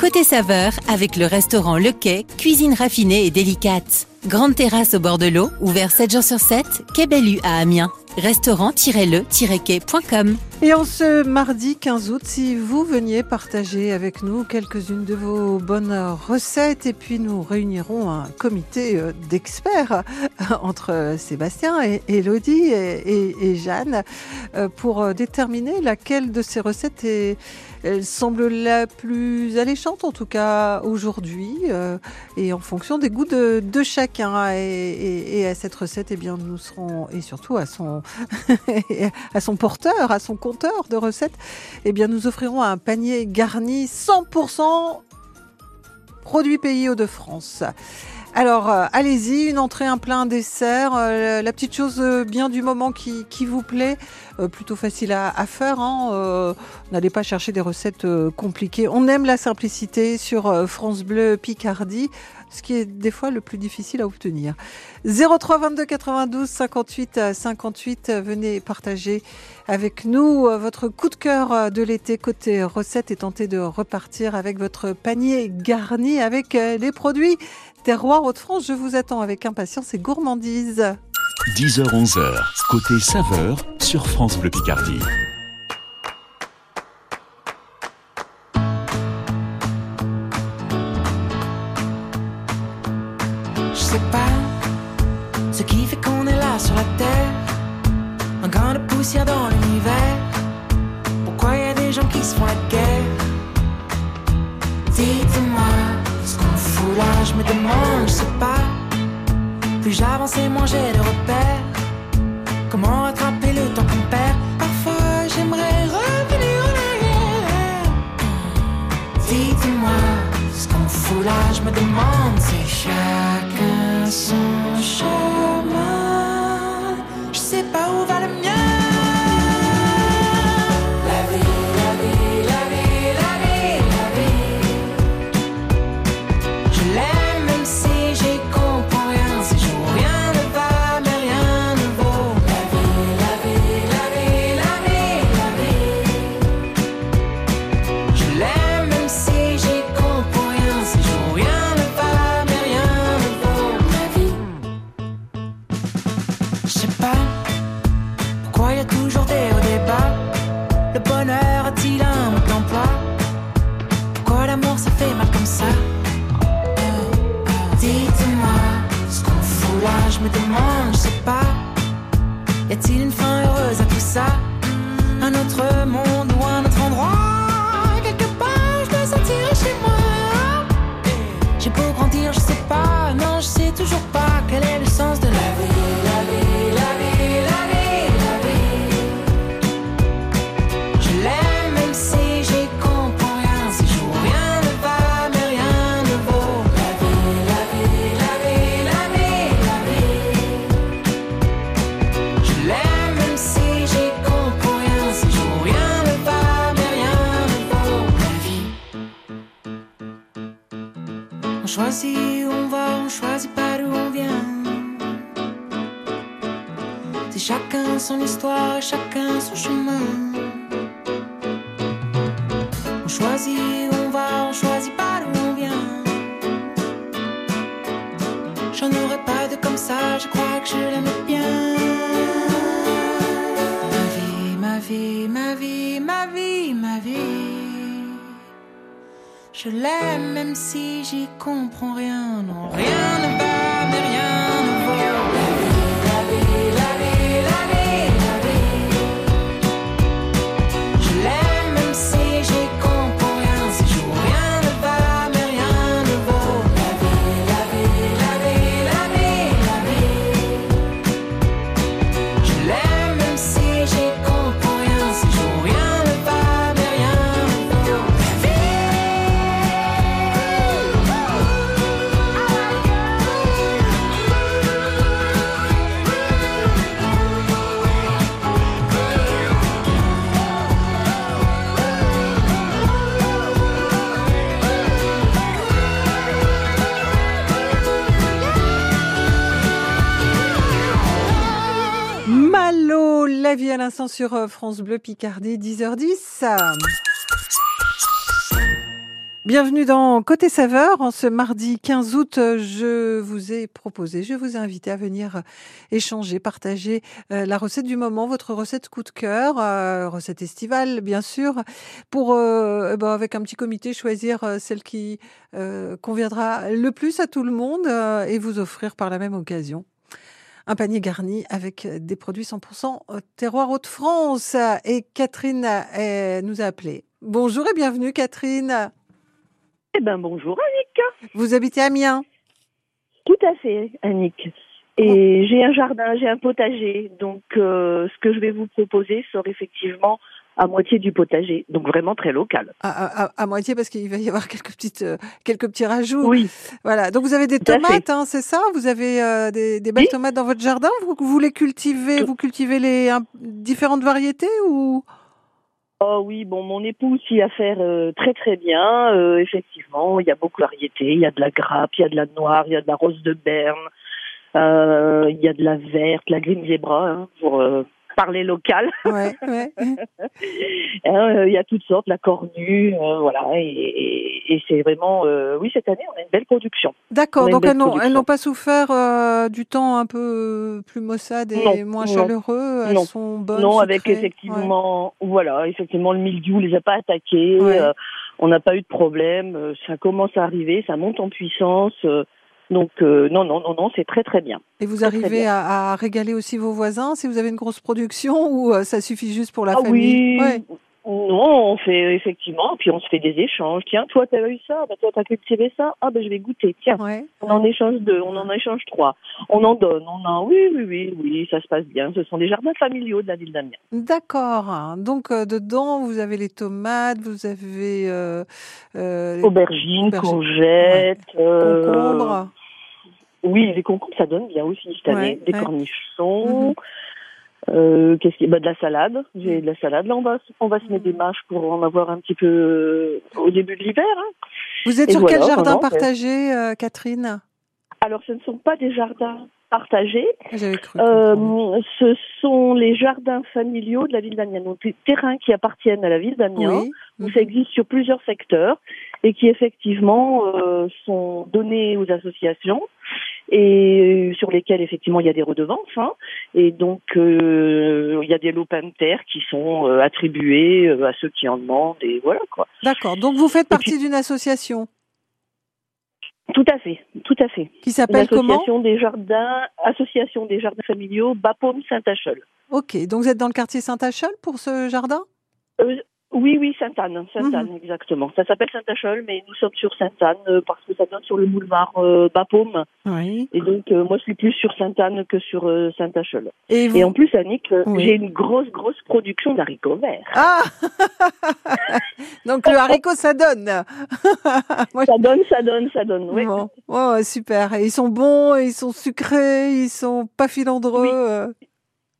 Côté saveur, avec le restaurant Le Quai, cuisine raffinée et délicate. Grande terrasse au bord de l'eau, ouvert 7 jours sur 7, Quai Bellu à Amiens. Restaurant-le-quai.com Et en ce mardi 15 août, si vous veniez partager avec nous quelques-unes de vos bonnes recettes, et puis nous réunirons un comité euh, d'experts entre Sébastien et Elodie et, Jeanne euh, pour déterminer laquelle de ces recettes semble la plus alléchante, en tout cas aujourd'hui, euh, et en fonction des goûts de, chacun. Et, à cette recette, eh bien, nous serons, et surtout à son, à son porteur, à son de recettes, eh bien, nous offrirons un panier garni 100% produits pays Hauts-de-France. Alors, euh, allez-y, une entrée, un plein, dessert, euh, la petite chose euh, bien du moment qui, vous plaît, plutôt facile à, faire. Hein, N'allez pas chercher des recettes compliquées. On aime la simplicité sur France Bleu Picardie, ce qui est des fois le plus difficile à obtenir. 03 22 92 58 58, venez partager avec nous votre coup de cœur de l'été côté recettes et tenter de repartir avec votre panier garni avec les produits Terroir Hauts-de-France, je vous attends avec impatience et gourmandise. 10h-11h, côté saveur sur France Bleu Picardie. son histoire chacun son chemin. On choisit où on va, on choisit pas d'où on vient. J'en aurais pas de comme ça, je crois que je l'aime bien. Ma vie, ma vie, ma vie, ma vie, ma vie. Je l'aime même si j'y comprends rien, non, rien ne va. À l'instant sur euh, France Bleu Picardie, 10h10. Bienvenue dans Côté Saveur. En ce mardi 15 août, je vous ai proposé, je vous ai invité à venir échanger, partager euh, la recette du moment, votre recette coup de cœur, euh, recette estivale bien sûr, pour euh, eh ben, avec un petit comité choisir celle qui conviendra le plus à tout le monde et vous offrir par la même occasion un panier garni avec des produits 100% terroir Haute-France. Et Catherine nous a appelé. Bonjour et bienvenue Catherine. Eh ben bonjour Annick. Vous habitez Amiens? Tout à fait Annick. Et j'ai un jardin, j'ai un potager. Donc euh, ce que je vais vous proposer sera effectivement à moitié du potager, donc vraiment très local. À, moitié parce qu'il va y avoir quelques petites, euh, quelques petits rajouts. Oui. Voilà. Donc vous avez des tomates, hein, c'est ça? Vous avez euh, des, belles tomates dans votre jardin? Vous, vous les cultivez Vous cultivez les différentes variétés ou? Oh oui, bon, mon époux s'y a fait euh, très très bien. Euh, effectivement, il y a beaucoup de variétés. Il y a de la grappe, il y a de la noire, il y a de la rose de Berne, euh, il y a de la verte, la green zebra, hein, pour parler local. Ouais, ouais. Hein, il y a toutes sortes, la cornue, voilà. Et, c'est vraiment, oui, cette année, on a une belle production. D'accord, donc elles n'ont pas souffert du temps un peu plus maussade et moins chaleureux. Elles sont bonnes. Non, avec effectivement, voilà, effectivement, le mildiou les a pas attaquées. on n'a pas eu de problème. Ça commence à arriver, ça monte en puissance. Donc euh, non, non, non, non, c'est très très bien. Et vous arrivez à, régaler aussi vos voisins si vous avez une grosse production ou euh, ça suffit juste pour la ah famille? Oui. Non, on fait effectivement, puis on se fait des échanges. Tiens, toi, t'as eu ça, bah, toi, t'as cultivé ça? Ah, ben, je vais goûter. Tiens, on en échange deux, on en échange trois. On en donne, on en. Oui, oui, oui, oui, ça se passe bien. Ce sont des jardins familiaux de la ville d'Amiens. D'accord. Donc, euh, dedans, vous avez les tomates, vous avez. Euh, aubergines, courgettes. concombres. Oui, les concombres, ça donne bien aussi cette année. des cornichons. Mhm. Euh, qu'est-ce qui bah, de la salade j'ai de la salade là on va on va se mettre des mâches pour en avoir un petit peu euh, au début de l'hiver hein. vous êtes sur quel jardin partagé euh, Catherine? Alors ce ne sont pas des jardins partagés cru ce sont les jardins familiaux de la ville d'Amiens donc des terrains qui appartiennent à la ville d'Amiens oui. ça existe sur plusieurs secteurs et qui effectivement sont donnés aux associations et sur lesquels effectivement il y a des redevances. Hein, et donc euh, il y a des lopins de terre qui sont euh, attribués euh, à ceux qui en demandent et voilà quoi. D'accord. Donc vous faites partie d'une association? Tout à fait, tout à fait. Qui s'appelle comment? Association des jardins, Association des jardins familiaux Bapaume Saint-Achel. Ok, donc vous êtes dans le quartier Saint-Achel pour ce jardin? Oui, oui, Sainte-Anne, Sainte-Anne, mhm. exactement. Ça s'appelle Saint-Achol, mais nous sommes sur Sainte-Anne euh, parce que ça donne sur le boulevard euh, Bapaume. Oui. Et donc, euh, moi, je suis plus sur Sainte-Anne que sur Saint-Achol. Et, en plus, Annick, j'ai une grosse, grosse production d'haricots verts. Ah Donc, le haricot, ça donne Ça donne, ça donne, ça donne, oui. Oh, super. Et ils sont bons, ils sont sucrés, ils sont pas filandreux.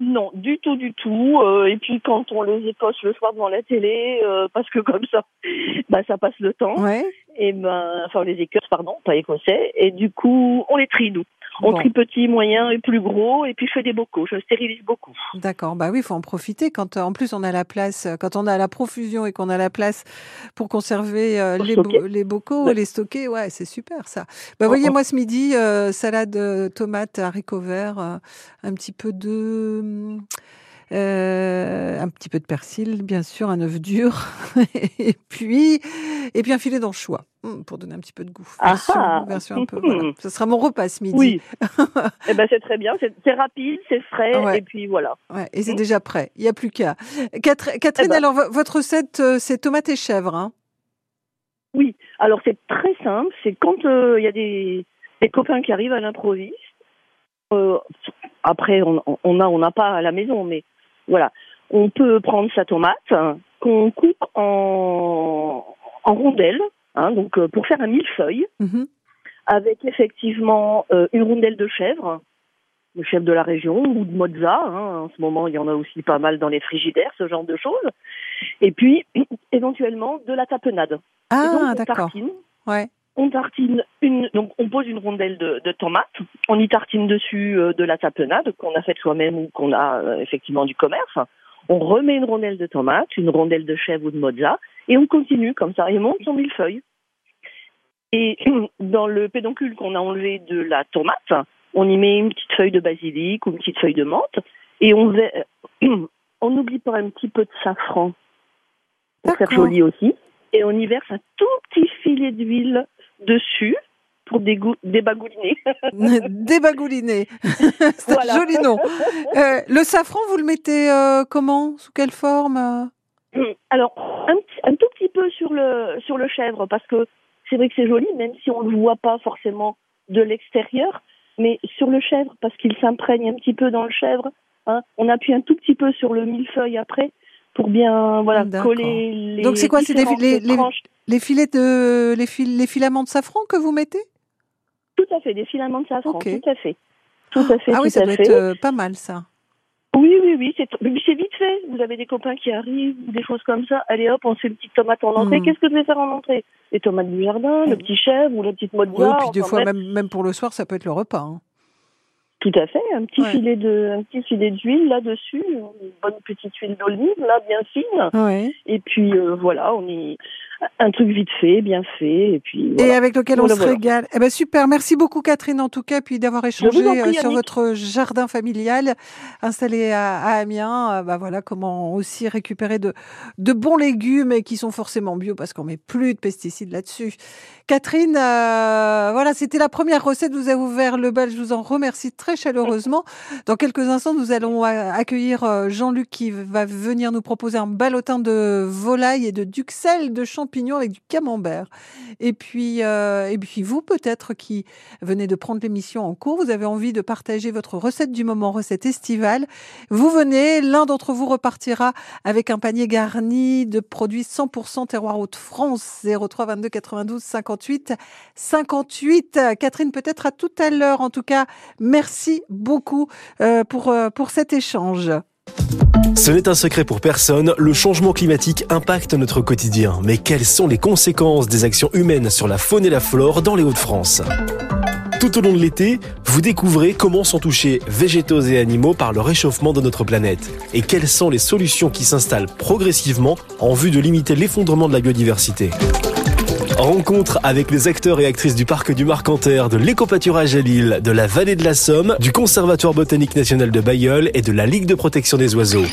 Non, du tout, du tout. Euh, et puis quand on les écosse le soir devant la télé, euh, parce que comme ça, bah ça passe le temps. Ouais. Et ben, enfin les écosses, pardon, pas écossais. Et du coup, on les trie nous. On trie petit, moyen et plus gros, et puis je fais des bocaux. Je stérilise beaucoup. D'accord. Bah oui, il faut en profiter quand, en plus, on a la place, quand on a la profusion et qu'on a la place pour conserver euh, les, les, bocaux, les stocker. Ouais, c'est super ça. Bah, voyez, moi ce midi, euh, salade euh, tomate, haricots verts, un petit peu de euh, un petit peu de persil, bien sûr, un œuf dur, et puis et puis un filet d'anchois hmm, pour donner un petit peu de goût. Ah version, un peu. Voilà. Ce sera mon repas ce midi. Oui. eh ben c'est très bien, c'est rapide, c'est frais, et puis voilà. Ouais, et c'est hmm. déjà prêt. Il n'y a plus qu'à. Catherine, eh ben. alors votre recette, euh, c'est tomate et chèvre. Hein? Oui. Alors c'est très simple. C'est quand euh, il y a des, des copains qui arrivent à l'improviste. Euh, après, on, on a, on n'a pas à la maison, mais voilà. On peut prendre sa tomate qu'on coupe en, en rondelles, hein, donc euh, pour faire un millefeuille, mhm. avec effectivement euh, une rondelle de chèvre, le chèvre de la région ou de mozza. Hein. en ce moment, il y en a aussi pas mal dans les frigidaires, ce genre de choses. Et puis, éventuellement, de la tapenade. Ah, d'accord. Ouais. On tartine une, donc on pose une rondelle de, de tomate, on y tartine dessus euh, de la tapenade qu'on a faite soi-même ou qu'on a euh, effectivement du commerce. On remet une rondelle de tomate, une rondelle de chèvre ou de mozza, et on continue comme ça, et on monte son millefeuille. Et dans le pédoncule qu'on a enlevé de la tomate, on y met une petite feuille de basilic ou une petite feuille de menthe. Et on, on n'oublie pas un petit peu de safran pour faire joli aussi. Et on y verse un tout petit filet d'huile dessus pour dégou- débagouliner. Débagouliné. C'est Voilà. un joli nom. Euh, le safran, vous le mettez euh, comment? Sous quelle forme? Euh Alors, un, un tout petit peu sur le, sur le chèvre, parce que c'est vrai que c'est joli, même si on ne le voit pas forcément de l'extérieur, mais sur le chèvre, parce qu'il s'imprègne un petit peu dans le chèvre, hein, on appuie un tout petit peu sur le millefeuille après, pour bien voilà, coller les Donc c'est quoi, c'est les- les-. Les filets de les, fil- les filaments de safran que vous mettez? Tout à fait, des filaments de safran, tout à fait. Tout à fait, Ah oui, ça doit fait. être euh, pas mal ça. Oui, oui, oui, c'est vite fait. Vous avez des copains qui arrivent, des choses comme ça. Allez hop, on fait une petite tomate en entrée. Mm. Qu'est-ce que je vais faire en entrée? Les tomates du jardin, le petit chèvre ou la petite mozza. Oui, puis des fois même, même pour le soir, ça peut être le repas. hein. Tout à fait, un petit Ouais. filet de, un petit filet d'huile là-dessus, une bonne petite huile d'olive là, bien fine. Ouais. Et puis euh, voilà, on y un truc vite fait, bien fait, et puis Et avec lequel Voilà, on se voilà. régale. Eh ben super, merci beaucoup Catherine en tout cas, puis d'avoir échangé prie, euh, sur votre jardin familial installé à, à Amiens. Euh, bah voilà comment aussi récupérer de, de bons légumes et qui sont forcément bio parce qu'on met plus de pesticides là-dessus. Catherine, euh, voilà, c'était la première recette. Vous avez ouvert le bal. Je vous en remercie très chaleureusement. Dans quelques instants, nous allons euh, accueillir Jean-Luc qui va venir nous proposer un ballotin de volaille et de duxelles de champignons avec du camembert. Et puis, euh, et puis vous, peut-être qui venez de prendre l'émission en cours, vous avez envie de partager votre recette du moment, recette estivale. Vous venez, l'un d'entre vous repartira avec un panier garni de produits 100% terroir Haute-France 03 22 92 58 58. Catherine, peut-être à tout à l'heure. En tout cas, merci beaucoup euh, pour, euh, pour cet échange. Ce n'est un secret pour personne, le changement climatique impacte notre quotidien. Mais quelles sont les conséquences des actions humaines sur la faune et la flore dans les Hauts-de-France? Tout au long de l'été, vous découvrez comment sont touchés végétaux et animaux par le réchauffement de notre planète et quelles sont les solutions qui s'installent progressivement en vue de limiter l'effondrement de la biodiversité? Rencontre avec les acteurs et actrices du parc du Marcanterre, de l'écopâturage à Lille, de la vallée de la Somme, du Conservatoire botanique national de Bayeul et de la Ligue de protection des oiseaux.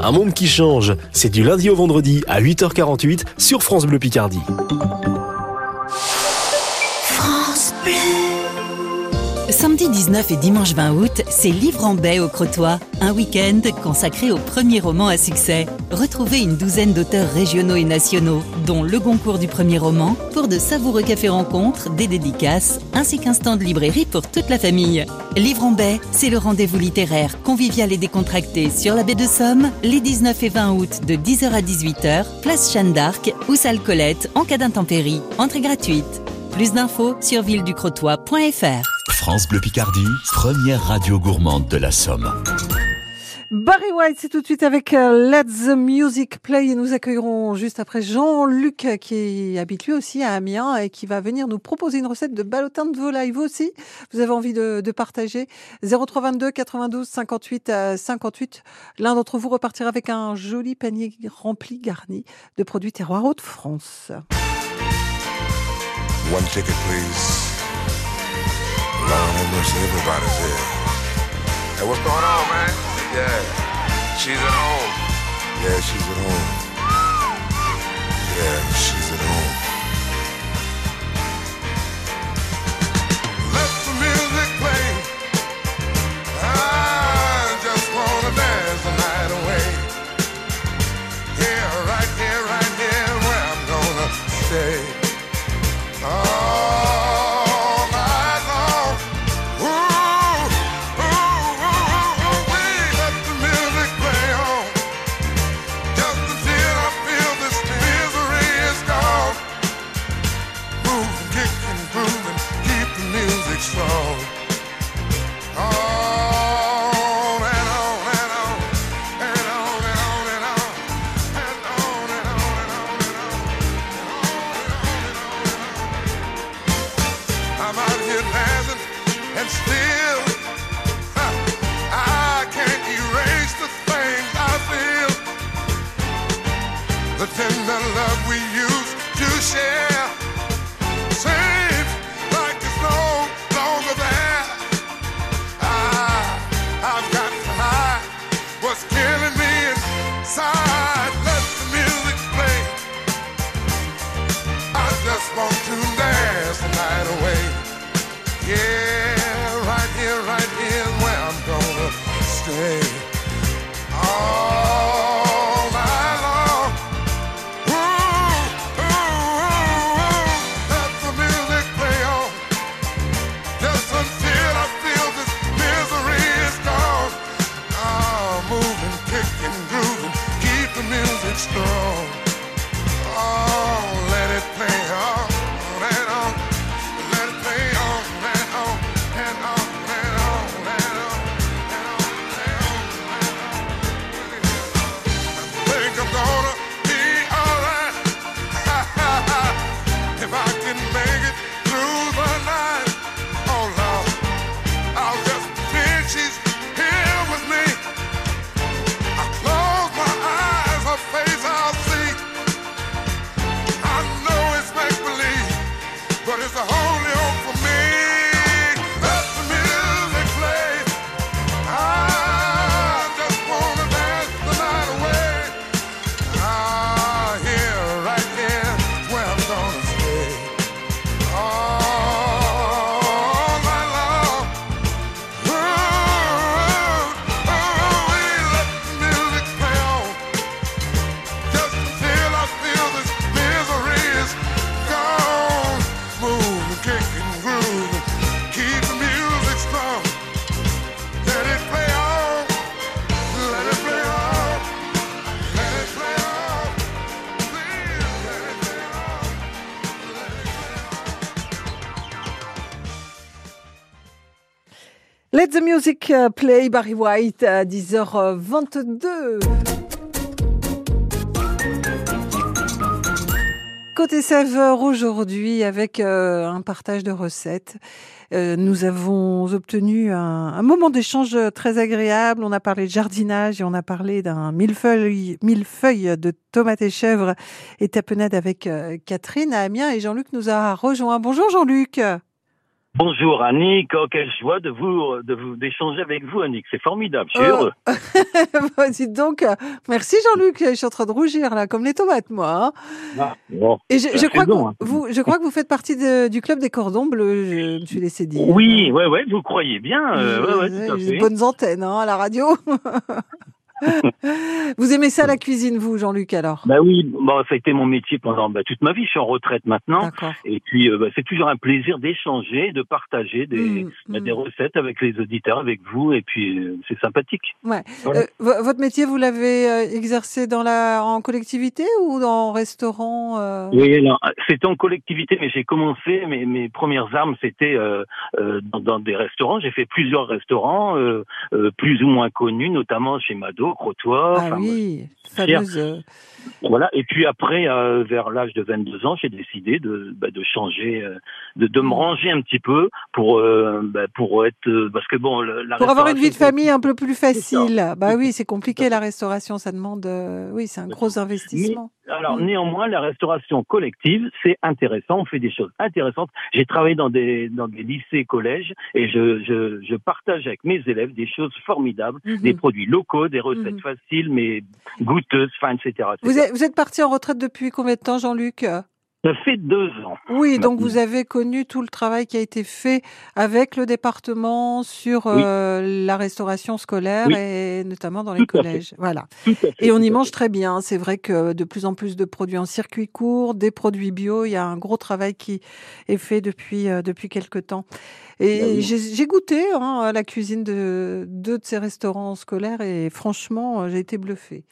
Un monde qui change, c'est du lundi au vendredi à 8h48 sur France Bleu Picardie. 19 et dimanche 20 août, c'est Livre en baie au Crotoy, un week-end consacré au premier roman à succès. Retrouvez une douzaine d'auteurs régionaux et nationaux, dont le Goncourt du premier roman, pour de savoureux cafés rencontres, des dédicaces, ainsi qu'un stand de librairie pour toute la famille. Livre en baie, c'est le rendez-vous littéraire convivial et décontracté sur la baie de Somme, les 19 et 20 août de 10h à 18h, place Jeanne d'Arc ou salle Colette en cas d'intempérie. Entrée gratuite. Plus d'infos sur villeducrotoy.fr. France Bleu Picardie, première radio gourmande de la Somme. Barry White, c'est tout de suite avec euh, Let the Music Play et nous accueillerons juste après Jean-Luc euh, qui habite lui aussi à Amiens et qui va venir nous proposer une recette de ballotin de volaille. Vous aussi, vous avez envie de, de partager 0322 92 58 euh, 58. L'un d'entre vous repartira avec un joli panier rempli garni de produits terroirs Hauts-de-France. One ticket, please. Have mercy, everybody's here. Hey, what's going on, man? Yeah. She's at home. Yeah, she's at home. Yeah, she's Let the music uh, play Barry White à 10h22. Côté saveur aujourd'hui avec euh, un partage de recettes. Euh, nous avons obtenu un, moment d'échange très agréable. On a parlé de jardinage et on a parlé d'un millefeuille, de tomates et chèvres et tapenade avec euh, Catherine à Amiens et Jean-Luc nous a rejoint. Bonjour Jean-Luc. Bonjour Annick, oh, quelle joie de vous de vous d'échanger avec vous Annick, c'est formidable, je suis Oh. heureux. Bah, Dites donc, merci Jean-Luc, je suis en train de rougir là, comme les tomates moi. hein. Ah, bon. Et je, La je crois que saison, hein. vous, je crois que vous faites partie de- du club des cordons bleus, je me suis laissé dire. Oui, ouais, ouais, vous croyez bien, euh, ouais, ouais, Vous tout à avez fait. de bonnes antennes hein, à la radio. vous aimez ça la cuisine, vous, Jean-Luc, alors? Bah oui, bon, ça a été mon métier pendant bah, toute ma vie. Je suis en retraite maintenant, et puis euh, bah, c'est toujours un plaisir d'échanger, de partager des, Mm, bah, mm. des recettes avec les auditeurs, avec vous, et puis euh, c'est sympathique. Ouais. Voilà. Euh, vo- votre métier, vous l'avez exercé dans la, en collectivité ou dans restaurant Oui, c'était en collectivité, mais j'ai commencé, mes, mes premières armes, c'était dans, dans des restaurants. J'ai fait plusieurs restaurants, plus ou moins connus, notamment chez Mado, Crotoy. Ah oui, fameuse. euh, Voilà. Et puis après, euh, vers l'âge de 22 ans, j'ai décidé de, bah, de changer, euh, de, de me Mm. ranger un petit peu pour, euh, bah, pour être, parce que bon, la Pour avoir une vie de famille un peu plus facile. Bah oui, c'est compliqué la restauration, ça demande. oui, c'est un gros investissement. Alors Mm. néanmoins, la restauration collective, c'est intéressant. On fait des choses intéressantes. J'ai travaillé dans des dans des lycées, collèges, et je je, je partage avec mes élèves des choses formidables, Mhm. des produits locaux, des recettes Mhm. faciles mais goûteuses, enfin, etc. Vous êtes, vous êtes parti en retraite depuis combien de temps, Jean-Luc? Ça fait deux ans. Oui, donc Maintenant. vous avez connu tout le travail qui a été fait avec le département sur euh, la restauration scolaire Oui. et notamment dans les fait. collèges. Voilà. Fait, Et on y mange fait. très bien. C'est vrai que de plus en plus de produits en circuit court, des produits bio, il y a un gros travail qui est fait depuis euh, depuis quelque temps. Et Bah oui. j'ai j'ai goûté hein, à la cuisine de deux de ces restaurants scolaires et franchement, euh, j'ai été bluffée.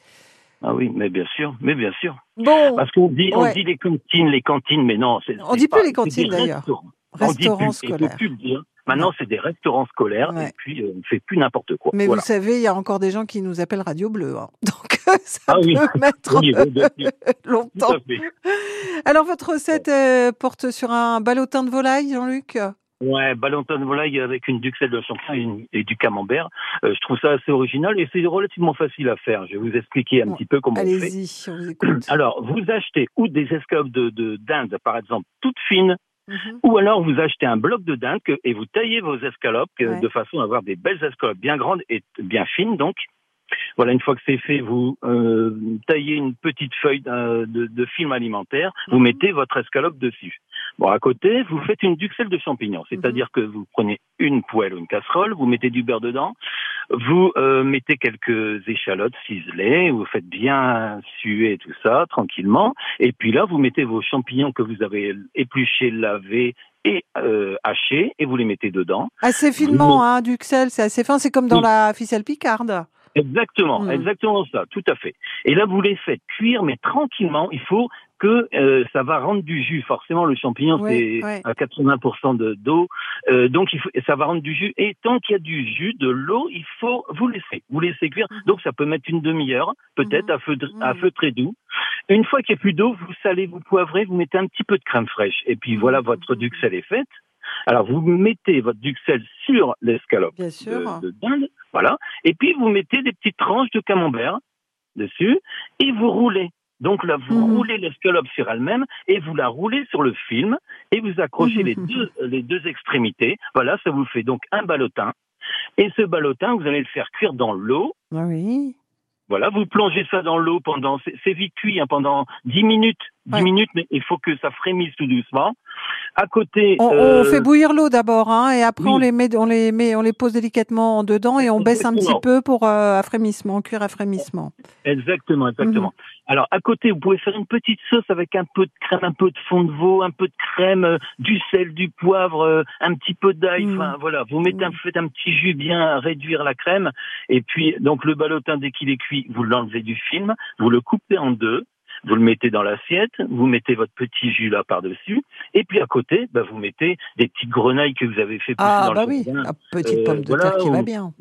Ah oui, mais bien sûr, mais bien sûr. Bon, Parce qu'on dit, on Ouais. dit les cantines, les cantines, mais non, c'est. On c'est dit plus pas- les c'est cantines, d'ailleurs. restaurants. Plus, scolaires. plus. Maintenant, c'est des restaurants scolaires, Ouais. et puis euh, on fait plus n'importe quoi. Mais voilà. vous savez, il y a encore des gens qui nous appellent Radio Bleu. hein. Donc, ça Ah oui. peut mettre Oui, oui. Tout longtemps. Alors, votre recette euh, porte sur un ballotin de volaille, Jean-Luc? Ouais, ballonton de volaille avec une duxelle de champignon et, du camembert. Euh, je trouve ça assez original et c'est relativement facile à faire. Je vais vous expliquer un petit peu comment on fait. Allez-y, on vous écoute. Alors, vous achetez ou des escalopes de de- dinde, par exemple, toutes fines, Mhm. ou alors vous achetez un bloc de dinde et vous taillez vos escalopes Ouais. de façon à avoir des belles escalopes bien grandes et bien fines, donc. Voilà, une fois que c'est fait, vous euh, taillez une petite feuille de, de film alimentaire, vous Mhm. mettez votre escalope dessus. Bon, à côté, vous faites une duxelle de champignons, c'est-à-dire que vous prenez une poêle ou une casserole, vous mettez du beurre dedans, vous euh, mettez quelques échalotes ciselées, vous faites bien suer tout ça tranquillement, et puis là, vous mettez vos champignons que vous avez épluchés, lavés et euh, hachés, et vous les mettez dedans. Assez finement, hein, Duxelles, c'est assez fin. C'est comme dans la ficelle picarde. Exactement, Mm. exactement ça, tout à fait. Et là, vous les faites cuire, mais tranquillement. Il faut que euh, ça va rendre du jus. Forcément, le champignon, c'est à 80% de- d'eau, Euh, donc il faut, ça va rendre du jus. Et tant qu'il y a du jus, de l'eau, il faut vous laisser, vous laisser cuire. Mhm. Donc ça peut mettre une demi-heure, peut-être Mhm. à feu dr- à feu très doux. Une fois qu'il n'y a plus d'eau, vous salez, vous poivrez, vous mettez un petit peu de crème fraîche. Et puis voilà, votre duxelle est faite. Alors vous mettez votre duxelle sur l'escalope Bien sûr. de, de dinde, voilà. Et puis vous mettez des petites tranches de camembert dessus et vous roulez. Donc là, vous Mhm. roulez l'escalope sur elle-même et vous la roulez sur le film et vous accrochez Mhm. les deux les deux extrémités. Voilà, ça vous fait donc un ballotin. Et ce ballotin, vous allez le faire cuire dans l'eau. Ah oui. Voilà, vous plongez ça dans l'eau pendant, c'est c'est vite cuit, hein, pendant 10 minutes. 10 Ouais. minutes, mais il faut que ça frémisse tout doucement. À côté, On, on euh, fait bouillir l'eau d'abord, hein, et après oui. on les met, on les met, on les pose délicatement en dedans et on baisse un petit peu pour euh, affrémissement, cuire affrémissement. Exactement, exactement. Mhm. Alors à côté, vous pouvez faire une petite sauce avec un peu de crème, un peu de fond de veau, un peu de crème, euh, du sel, du poivre, euh, un petit peu d'ail. Mhm. Voilà, vous mettez un, Mhm. faites un petit jus bien réduire la crème et puis donc le ballotin dès qu'il est cuit, vous l'enlevez du film, vous le coupez en deux. Vous le mettez dans l'assiette, vous mettez votre petit jus là par-dessus, et puis à côté, bah, vous mettez des petites grenailles que vous avez fait pousser Ah dans bah le oui, jardin. la petite Euh, pomme de voilà, terre qui va bien.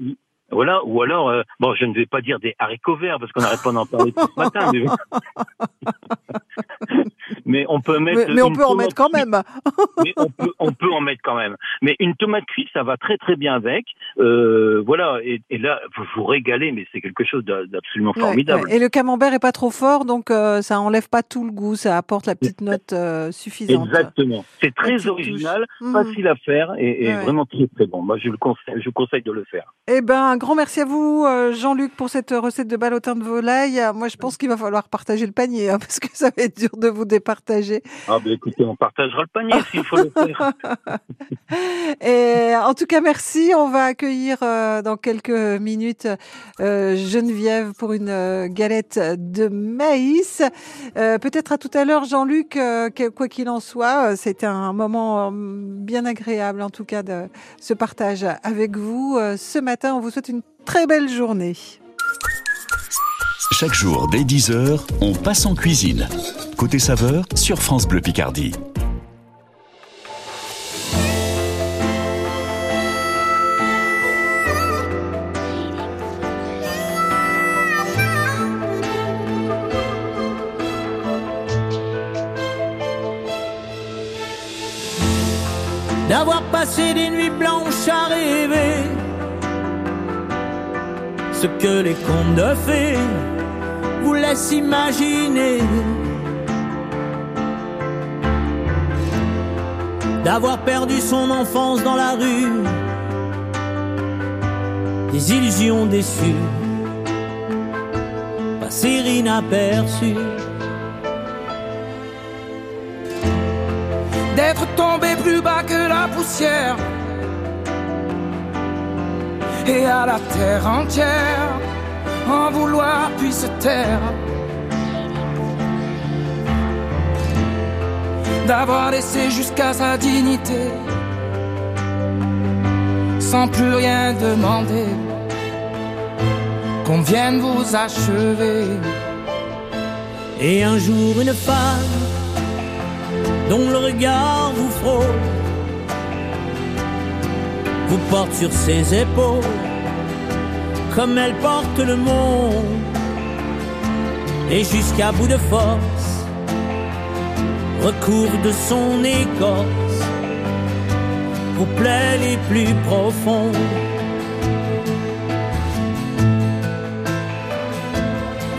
Voilà, ou alors, euh, bon, je ne vais pas dire des haricots verts parce qu'on n'arrête pas d'en parler tout ce matin, mais, mais on peut mettre. Mais, mais on peut en mettre quand même. mais on peut, on peut en mettre quand même. Mais une tomate cuite, ça va très très bien avec. Euh, voilà, et, et là, vous vous régalez, mais c'est quelque chose d'a- d'absolument Ouais, formidable. ouais. Et le camembert est pas trop fort, donc euh, ça enlève pas tout le goût, ça apporte la petite note suffisante. Exactement. C'est très original, touche. Mhm. facile à faire et, et Ouais. vraiment très très bon. Moi, je le conseille, je conseille de le faire. Eh ben, grand merci à vous, euh, Jean-Luc, pour cette recette de ballotin de volaille. Euh, Moi, je pense qu'il va falloir partager le panier, hein, parce que ça va être dur de vous départager. Ah ben écoutez, on partagera le panier s'il faut le faire. Et en tout cas, merci. On va accueillir euh, dans quelques minutes euh, Geneviève pour une euh, galette de maïs. Peut-être à tout à l'heure, Jean-Luc. quoi qu'il en soit, c'était un moment bien agréable, en tout cas, de ce partage avec vous. Ce matin, on vous souhaite très belle journée. Chaque jour dès 10h, on passe en cuisine. Côté saveur sur France Bleu Picardie. Les contes de fées vous laissent imaginer. D'avoir perdu son enfance dans la rue, des illusions déçues, passer inaperçues. d'être tombé plus bas que la poussière et à la terre entière en vouloir puis se taire. D'avoir laissé jusqu'à sa dignité sans plus rien demander. Qu'on vienne vous achever. Et un jour une femme dont le regard vous frôle vous porte sur ses épaules comme elle porte le monde et jusqu'à bout de force recourt de son écorce vous plaies les plus profondes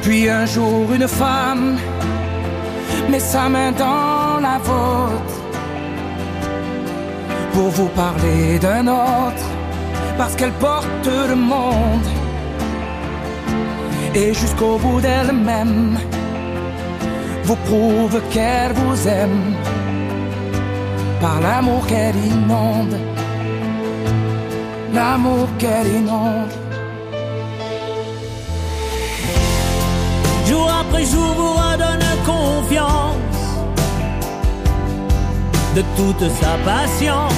Puis un jour une femme met sa main dans la vôtre pour vous parler d'un autre parce qu'elle porte le monde et jusqu'au bout d'elle-même vous prouve qu'elle vous aime par l'amour qu'elle inonde, l'amour qu'elle inonde. Jour après jour vous redonne confiance de toute sa patience,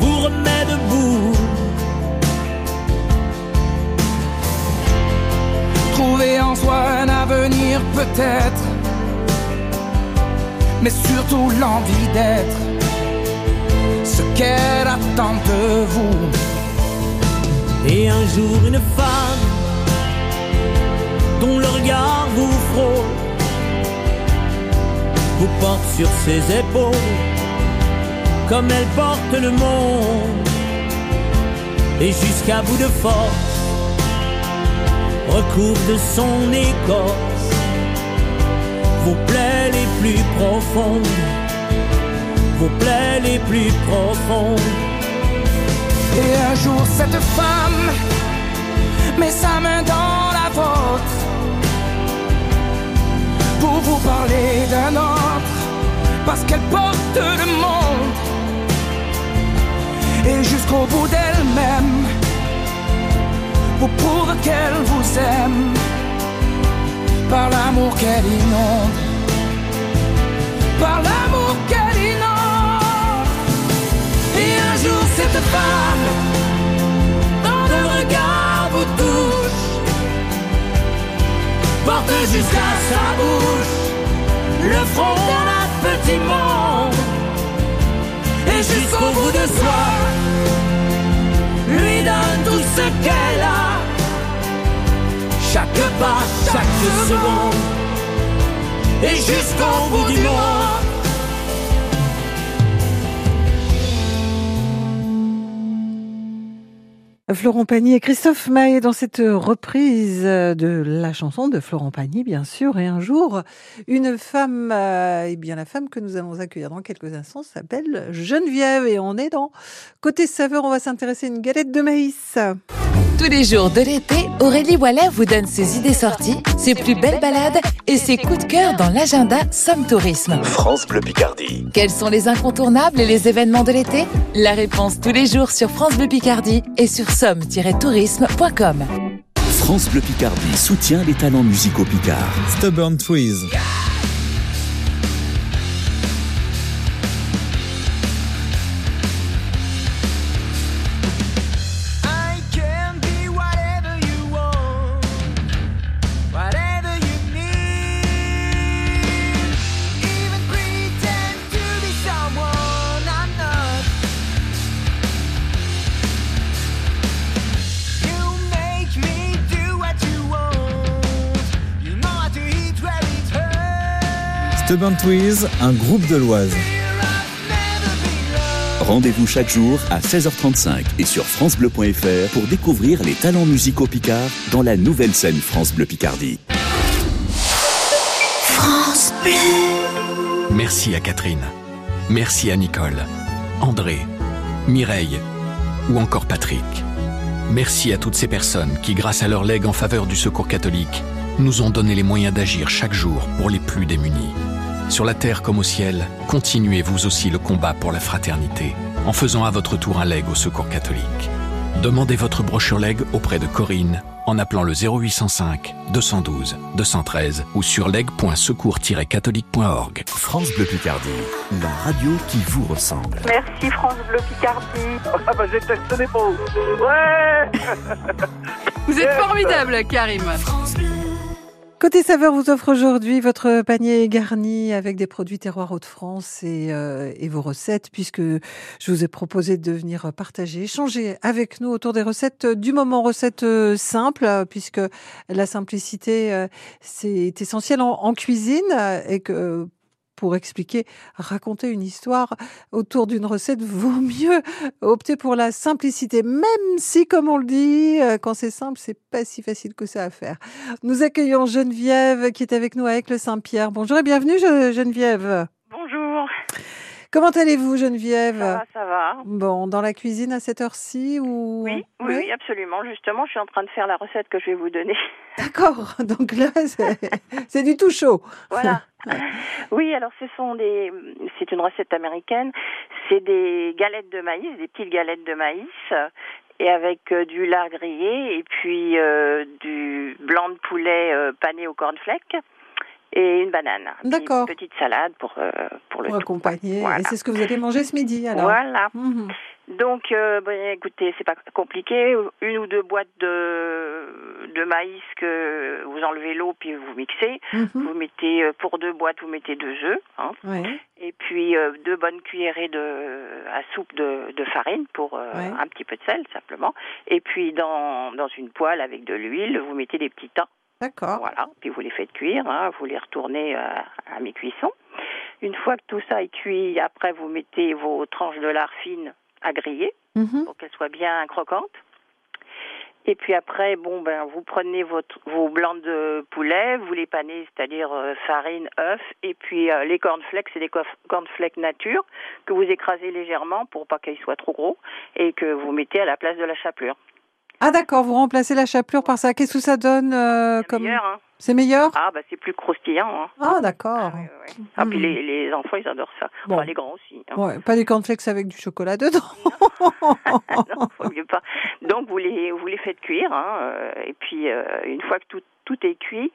vous remet debout. Trouver en soi un avenir peut-être, mais surtout l'envie d'être ce qu'elle attend de vous. Et un jour une femme dont le regard vous frôle vous porte sur ses épaules comme elle porte le monde et jusqu'à bout de force recouvre de son écorce vos plaies les plus profondes vos plaies les plus profondes Et un jour cette femme met sa main dans la vôtre pour vous parler d'un autre, parce qu'elle porte le monde. Et jusqu'au bout d'elle-même, vous prouve qu'elle vous aime par l'amour qu'elle inonde, par l'amour qu'elle inonde. Et un jour cette femme, dans le regard vous touche, porte jusqu'à sa bouche le front d'un petit monde. Et jusqu'au bout de soi, tout ce qu'elle a. Chaque pas, chaque seconde. Et jusqu'au bout du monde. Florent Pagny et Christophe Maé dans cette reprise de la chanson de Florent Pagny, bien sûr. Et un jour, une femme, euh, eh bien la femme que nous allons accueillir dans quelques instants s'appelle Geneviève et on est dans côté saveur. On va s'intéresser à une galette de maïs. Tous les jours de l'été, Aurélie Wallet vous donne ses idées sorties, ses plus belles balades et ses coups de cœur dans l'agenda Somme Tourisme. France Bleu Picardie. Quels sont les incontournables et les événements de l'été? La réponse tous les jours sur France Bleu Picardie et sur somme-tourisme.com. France Bleu Picardie soutient les talents musicaux picards. Stubborn Trees. Stubborn Trees, un groupe de l'Oise. Rendez-vous chaque jour à 16h35 et sur francebleu.fr pour découvrir les talents musicaux picards dans la nouvelle scène France Bleu Picardie. France Merci à Catherine. Merci à Nicole, André, Mireille ou encore Patrick. Merci à toutes ces personnes qui, grâce à leur legs en faveur du secours catholique, nous ont donné les moyens d'agir chaque jour pour les plus démunis. Sur la terre comme au ciel, continuez vous aussi le combat pour la fraternité en faisant à votre tour un leg au secours catholique. Demandez votre brochure leg auprès de Corinne en appelant le 0805 212 213 ou sur leg.secours-catholique.org. France Bleu Picardie, la radio qui vous ressemble. Merci France Bleu Picardie. Ah bah j'ai pour vous. Ouais Vous êtes formidable, Karim. Côté saveur vous offre aujourd'hui votre panier garni avec des produits terroirs Hauts-de-France et, euh, et vos recettes, puisque je vous ai proposé de venir partager, échanger avec nous autour des recettes du moment, recettes euh, simples, euh, puisque la simplicité euh, c'est essentiel en, en cuisine euh, et que pour expliquer, raconter une histoire autour d'une recette, vaut mieux opter pour la simplicité, même si, comme on le dit, euh, quand c'est simple, c'est pas si facile que ça à faire. Nous accueillons Geneviève qui est avec nous avec le Saint-Pierre. Bonjour et bienvenue, Geneviève. Bonjour. Comment allez-vous, Geneviève Ça va, ça va. Bon, dans la cuisine à cette heure-ci ou Oui, oui, oui, absolument. Justement, je suis en train de faire la recette que je vais vous donner. D'accord. Donc là, c'est du tout chaud. Voilà. Oui, alors ce sont des, c'est une recette américaine. C'est des galettes de maïs, des petites galettes de maïs, et avec euh, du lard grillé et puis euh, du blanc de poulet euh, pané au cornflakes et une banane. Puis D'accord. Une petite salade pour euh, pour le Pour tout. accompagner. Voilà. Et c'est ce que vous allez manger ce midi, alors Voilà. Mhm. Donc, euh, bon, écoutez, c'est pas compliqué. Une ou deux boîtes de, de maïs que vous enlevez l'eau puis vous mixez. Mhm. Vous mettez euh, pour deux boîtes, vous mettez deux œufs. hein. Ouais. Et puis euh, deux bonnes cuillerées de à soupe de, de farine pour euh, Ouais. un petit peu de sel simplement. Et puis dans dans une poêle avec de l'huile, vous mettez des petits tas. D'accord. Voilà. Puis vous les faites cuire. hein. Vous les retournez euh, à mi-cuisson. Une fois que tout ça est cuit, après vous mettez vos tranches de lard fines à griller Mhm. pour qu'elles soient bien croquantes. Et puis après, bon ben, vous prenez votre, vos blancs de poulet, vous les panez, c'est-à-dire euh, farine, œuf, et puis euh, les cornflakes, c'est des cornflakes nature que vous écrasez légèrement pour pas qu'ils soient trop gros et que vous mettez à la place de la chapelure. Ah d'accord, vous remplacez la chapelure par ça. Qu'est-ce que ça donne euh, comme Meilleur, hein C'est meilleur? Ah bah c'est plus croustillant. Hein. Ah d'accord. Ah puis Mhm. les, les enfants ils adorent ça. Bon. Enfin les grands aussi. Hein. Ouais, pas des cornflakes avec du chocolat dedans. non, faut mieux pas. Donc vous les vous les faites cuire, hein, euh, et puis euh, une fois que tout tout est cuit,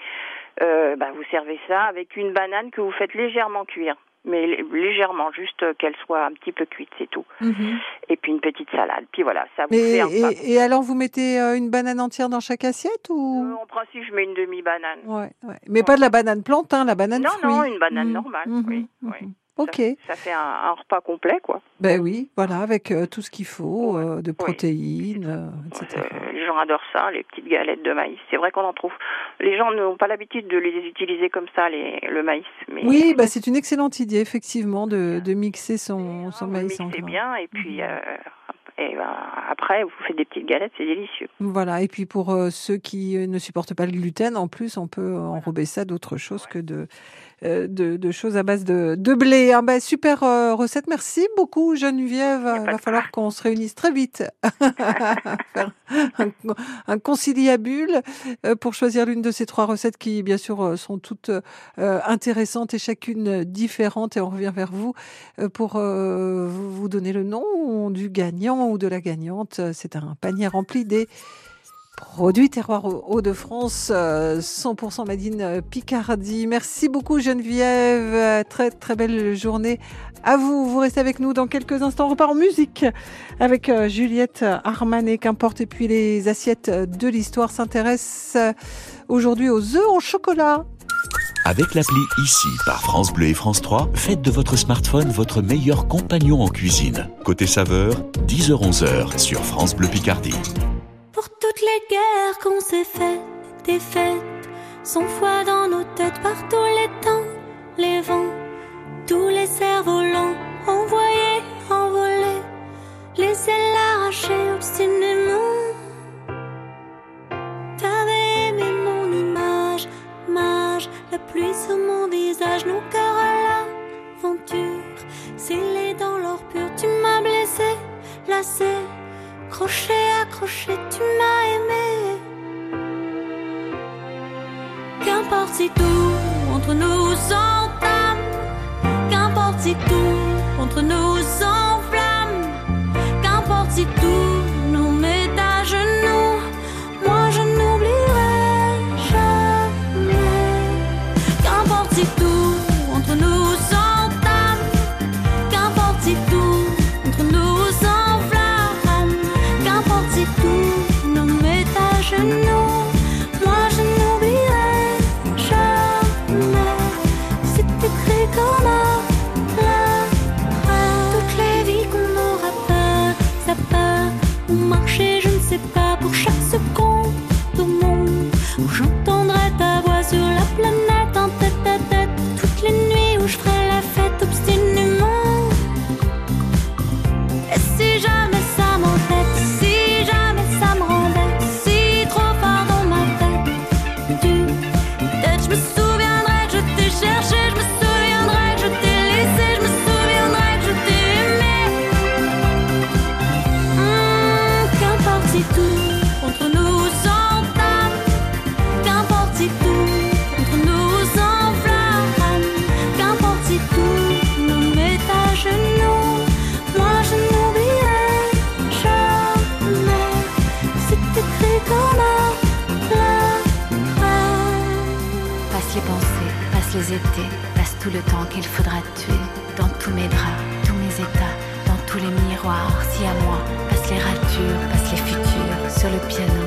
euh, bah, vous servez ça avec une banane que vous faites légèrement cuire, mais lé- légèrement, juste qu'elle soit un petit peu cuite, c'est tout. Mhm. Et puis une petite salade. Puis voilà, ça vous Mais, fait un et, et alors vous mettez euh, une banane entière dans chaque assiette ou? En principe, je mets une demi banane. Ouais, ouais. Mais pas de la banane plante, hein, la banane Non, fruit. non, une banane Mhm, normale. mhm, Oui, oui. Ok. Ça fait un, un repas complet, quoi. Ben oui, voilà, avec euh, tout ce qu'il faut, euh, de protéines, euh, etc. Les gens adorent ça, les petites galettes de maïs. C'est vrai qu'on en trouve. Les gens n'ont pas l'habitude de les utiliser comme ça, les, le maïs. Mais Oui, bah, c'est une excellente idée, effectivement, de, de mixer son, son maïs en c'est grains. bien. Et puis Mhm. euh, et ben, après, vous faites des petites galettes, c'est délicieux. Voilà, et puis pour euh, ceux qui ne supportent pas le gluten, en plus, on peut enrober ça d'autre chose que de, de, de choses à base de, de blé. Ah bah, super euh, recette, merci beaucoup Geneviève. Il va falloir qu'on se réunisse très vite, faire un, un conciliabule euh, pour choisir l'une de ces trois recettes qui, bien sûr, euh, sont toutes euh, intéressantes et chacune différente. Et on revient vers vous euh, pour euh, vous donner le nom du gagnant ou de la gagnante. C'est un panier rempli des produits terroirs Hauts-de-France, euh, 100% Made in euh, Picardie. Merci beaucoup Geneviève. Euh, Très très belle journée à vous. Vous restez avec nous dans quelques instants. On repart en musique avec euh, Juliette Armanet, qu'importe. Et puis les assiettes de l'histoire s'intéressent euh, aujourd'hui aux œufs en chocolat. Avec l'appli ICI par France Bleu et France 3, faites de votre smartphone votre meilleur compagnon en cuisine. Côté saveur, 10h-11h sur France Bleu Picardie. Les guerres qu'on s'est faites, des fêtes, sans foi dans nos têtes par tous les temps, les vents, tous les cerfs-volants, envoyés, envolés, les ailes arrachées obstinément. T'avais aimé mon image, mage, la pluie sur mon visage, nos cœurs à l'aventure, scellés dans l'or pur, tu m'as blessé, lassé. Crochet, accroché, tu m'as aimé. Qu'importe si tout entre nous s'entame. Qu'importe si tout entre nous s'enflamme. les étés. Passe tout le temps qu'il faudra tuer. Dans tous mes draps, tous mes états, dans tous les miroirs, si à moi, passe les ratures, passe les futurs, sur le piano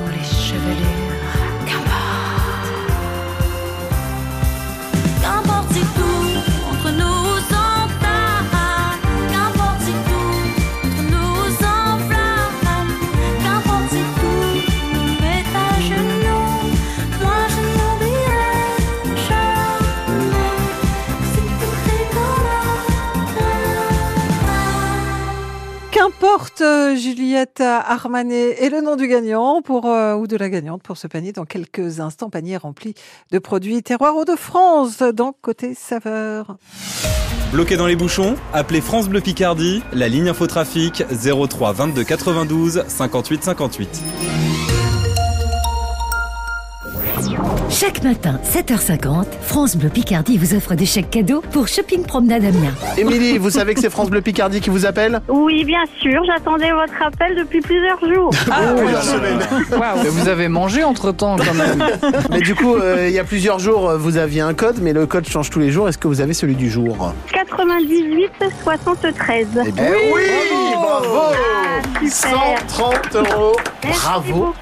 Euh, Juliette Armanet et le nom du gagnant pour euh, ou de la gagnante pour ce panier dans quelques instants. Panier rempli de produits terroirs Hauts-de-France dans côté saveur. Bloqué dans les bouchons Appelez France Bleu Picardie, la ligne infotrafic 03 22 92 58 58. Chaque matin, 7h50, France Bleu Picardie vous offre des chèques cadeaux pour Shopping Promenade Amiens. Émilie, vous savez que c'est France Bleu Picardie qui vous appelle Oui, bien sûr, j'attendais votre appel depuis plusieurs jours. plusieurs semaines. Mais vous avez mangé entre temps quand même. Mais du coup, euh, il y a plusieurs jours, euh, vous aviez un code, mais le code change tous les jours. Est-ce que vous avez celui du jour? 98 73. Eh bien, oui, bravo 130 euros Bravo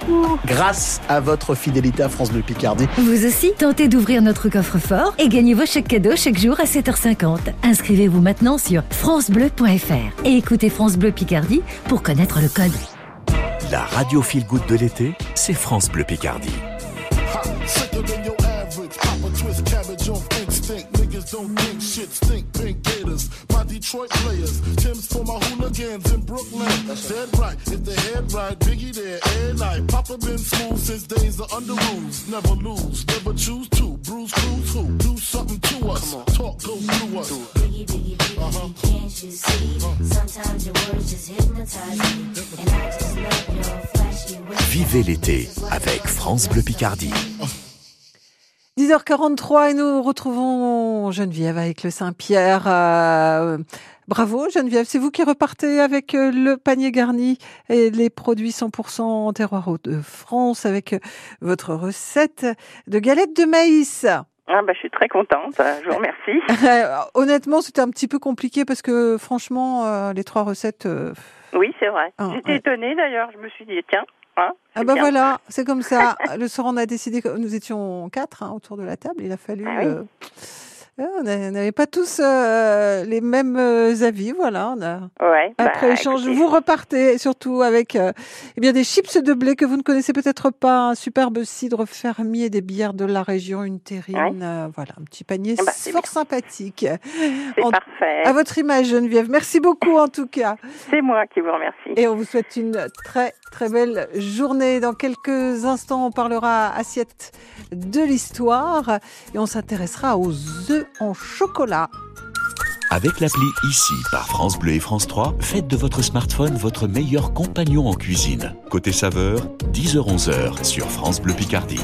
Grâce à votre fidélité à France Bleu Picardie. Vous aussi, tentez d'ouvrir notre coffre-fort et gagnez vos chèques cadeaux chaque jour à 7h50. Inscrivez-vous maintenant sur francebleu.fr et écoutez France Bleu Picardie pour connaître le code. La radio feel good de l'été, c'est France Bleu Picardie. Detroit players. Tim's for my hooligans in Brooklyn. That's dead right. If the head right, Biggie there every night. Papa been smooth since days of under rules. Never lose, never choose to. Bruise, cruise, who? Do something to us. Talk, go through us. Biggie, biggie, biggie, can't you see? Sometimes your words just hypnotize me. And I just love your flashy. Vivez l'été avec France Bleu Picardie. 10h43 et nous retrouvons Geneviève avec le Saint-Pierre. Euh, bravo Geneviève, c'est vous qui repartez avec euh, le panier garni et les produits 100% terroir de France avec euh, votre recette de galettes de maïs. Ah bah, je suis très contente, je vous remercie. Honnêtement, c'était un petit peu compliqué parce que franchement, euh, les trois recettes. euh, Oui, c'est vrai. Ah, J'étais ouais. étonnée d'ailleurs, je me suis dit, tiens, hein, Ah bah bien. voilà, c'est comme ça. Le soir, on a décidé que nous étions quatre hein, autour de la table. Il a fallu. Ah oui. euh, euh, on n'avait pas tous euh, les mêmes euh, avis, voilà. On a, Ouais, bah, après échange, écoutez. vous repartez surtout avec euh, eh bien des chips de blé que vous ne connaissez peut-être pas, un superbe cidre fermier, des bières de la région, une terrine, euh, voilà, un petit panier Ah bah, fort sympathique. C'est parfait. À votre image, Geneviève. Merci beaucoup en tout cas. C'est moi qui vous remercie. Et on vous souhaite une très très belle journée. Dans quelques instants, on parlera assiette de l'histoire et on s'intéressera aux œufs en chocolat. Avec l'appli Ici par France Bleu et France 3, faites de votre smartphone votre meilleur compagnon en cuisine. Côté saveur, 10h-11h sur France Bleu Picardie.